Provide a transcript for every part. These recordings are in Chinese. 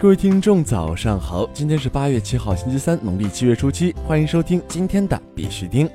各位听众，早上好！今天是八月七号，星期三，农历七月初七，欢迎收听今天的必须听。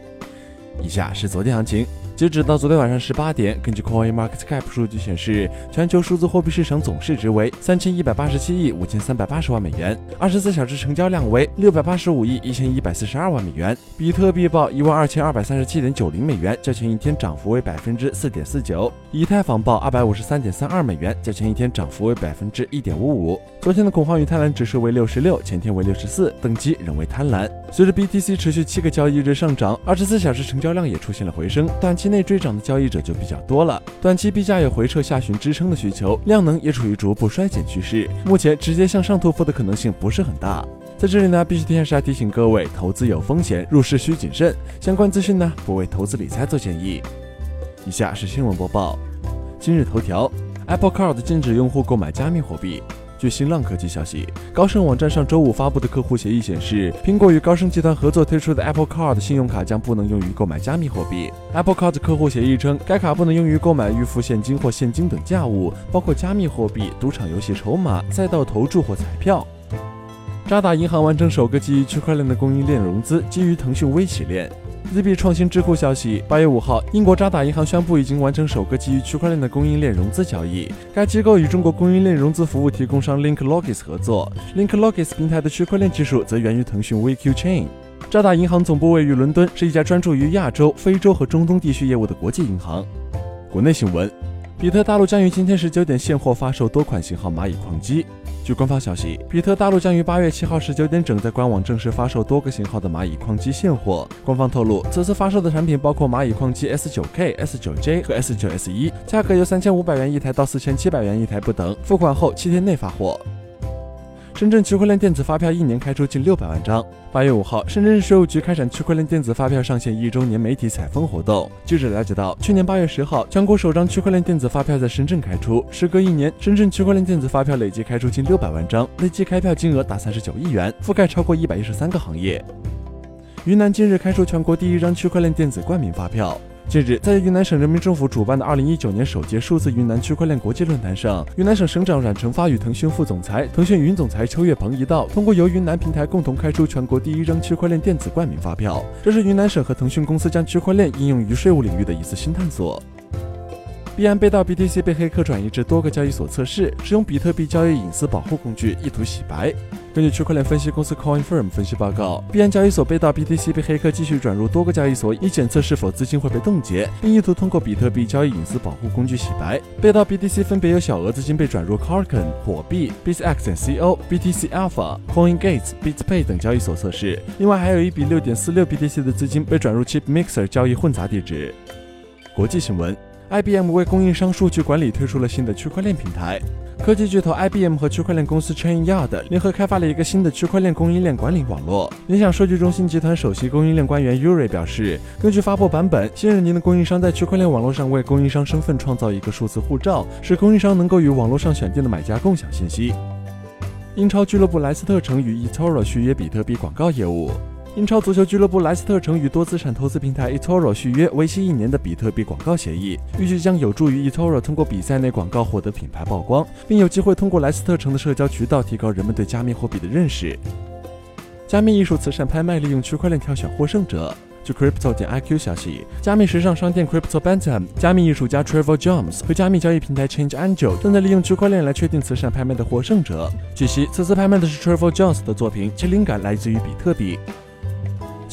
以下是昨天行情。截止到昨天晚上十八点，根据 CoinMarketCap 数据显示，全球数字货币市场总市值为三千一百八十七亿五千三百八十万美元，二十四小时成交量为六百八十五亿一千一百四十二万美元。比特币报一万二千二百三十七点九零美元，较前一天涨幅为百分之四点四九。以太坊报二百五十三点三二美元，较前一天涨幅为百分之一点五五。昨天的恐慌与贪婪指数为六十六，前天为六十四，等级仍为贪婪。随着 BTC 持续七个交易日上涨，二十四小时成交量也出现了回升，短期。期内追涨的交易者就比较多了，短期币价有回撤下寻支撑的需求，量能也处于逐步衰减趋势，目前直接向上突破的可能性不是很大。在这里呢，必须提示提醒各位，投资有风险，入市需谨慎。相关资讯呢，不为投资理财做建议。以下是新闻播报：今日头条，Apple Card 禁止用户购买加密货币。据新浪科技消息，高盛网站上周五发布的客户协议显示，苹果与高盛集团合作推出的 Apple Card 信用卡将不能用于购买加密货币。Apple Card 客户协议称，该卡不能用于购买预付现金或现金等价物，包括加密货币、赌场游戏筹码、赛道投注或彩票。渣打银行完成首个基于区块链的供应链融资，基于腾讯微企链。ZB 创新智库消息，八月五号，英国渣打银行宣布已经完成首个基于区块链的供应链融资交易。该机构与中国供应链融资服务提供商 LinkLogis 合作，LinkLogis 平台的区块链技术则源于腾讯 VQ Chain。渣打银行总部位于伦敦，是一家专注于亚洲、非洲和中东地区业务的国际银行。国内新闻，比特大陆将于今天十九点现货发售多款型号蚂蚁矿机。据官方消息，比特大陆将于八月七号十九点整在官网正式发售多个型号的蚂蚁矿机现货。官方透露，此次发售的产品包括蚂蚁矿机 S9K、S9J 和 S9S1，价格由三千五百元一台到四千七百元一台不等，付款后七天内发货。深圳区块链电子发票一年开出近六百万张。八月五号，深圳市税务局开展区块链电子发票上线一周年媒体采风活动。记者了解到，去年八月十号，全国首张区块链电子发票在深圳开出，时隔一年，深圳区块链电子发票累计开出近六百万张，累计开票金额达三十九亿元，覆盖超过一百一十三个行业。云南近日开出全国第一张区块链电子冠名发票。近日，在云南省人民政府主办的2019年首届数字云南区块链国际论坛上，云南省省长阮成发与腾讯副总裁、腾讯云总裁邱跃鹏一道，通过由云南平台共同开出全国第一张区块链电子冠名发票。这是云南省和腾讯公司将区块链应用于税务领域的一次新探索。币安被盗 BTC 被黑客转移至多个交易所测试，使用比特币交易隐私保护工具，意图洗白。根据区块链分析公司 CoinFirm 分析报告，币安交易所被盗 BTC 被黑客继续转入多个交易所，以检测是否资金会被冻结，并意图通过比特币交易隐私保护工具洗白。被盗 BTC 分别有小额资金被转入 Carcon 火币、BitX.co、BTC Alpha、CoinGates、BitPay 等交易所测试，另外还有一笔6.46 BTC 的资金被转入 ChipMixer 交易混杂地址。国际新闻。IBM 为供应商数据管理推出了新的区块链平台。科技巨头 IBM 和区块链公司 Chainyard 联合开发了一个新的区块链供应链管理网络。联想数据中心集团首席供应链官员 Yuri 表示，根据发布版本，新任您的供应商在区块链网络上为供应商身份创造一个数字护照，使供应商能够与网络上选定的买家共享信息。英超俱乐部莱斯特城与 eToro 续约比特币广告业务。英超足球俱乐部莱斯特城与多资产投资平台 eToro 续约为期一年的比特币广告协议，预计将有助于 eToro 通过比赛内广告获得品牌曝光，并有机会通过莱斯特城的社交渠道提高人们对加密货币的认识。加密艺术慈善拍卖利用区块链挑选获胜者。据 Crypto 点 IQ 消息，加密时尚商店 Crypto Bantam、加密艺术家 Trevor Jones 和加密交易平台 Change Angel 正在利用区块链来确定慈善拍卖的获胜者。据悉，此次拍卖的是 Trevor Jones 的作品，其灵感来自于比特币。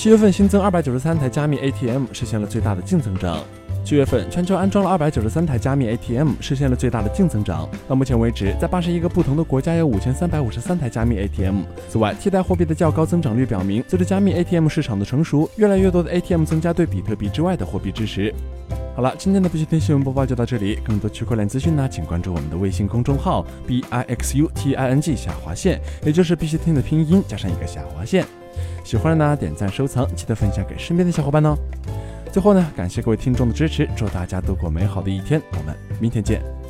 七月份新增二百九十三台加密 ATM，实现了最大的净增长。七月份全球安装了二百九十三台加密 ATM，实现了最大的净增长。到目前为止，在八十一个不同的国家有五千三百五十三台加密 ATM。此外，替代货币的较高增长率表明，随着加密 ATM 市场的成熟，越来越多的 ATM 增加对比特币之外的货币支持。好了，今天的必须听新闻播报就到这里。更多区块链资讯呢，请关注我们的微信公众号 b i x u t i n g 下划线，也就是必须听的拼音加上一个下划线。喜欢的呢，点赞收藏，记得分享给身边的小伙伴哦。最后呢，感谢各位听众的支持，祝大家度过美好的一天，我们明天见。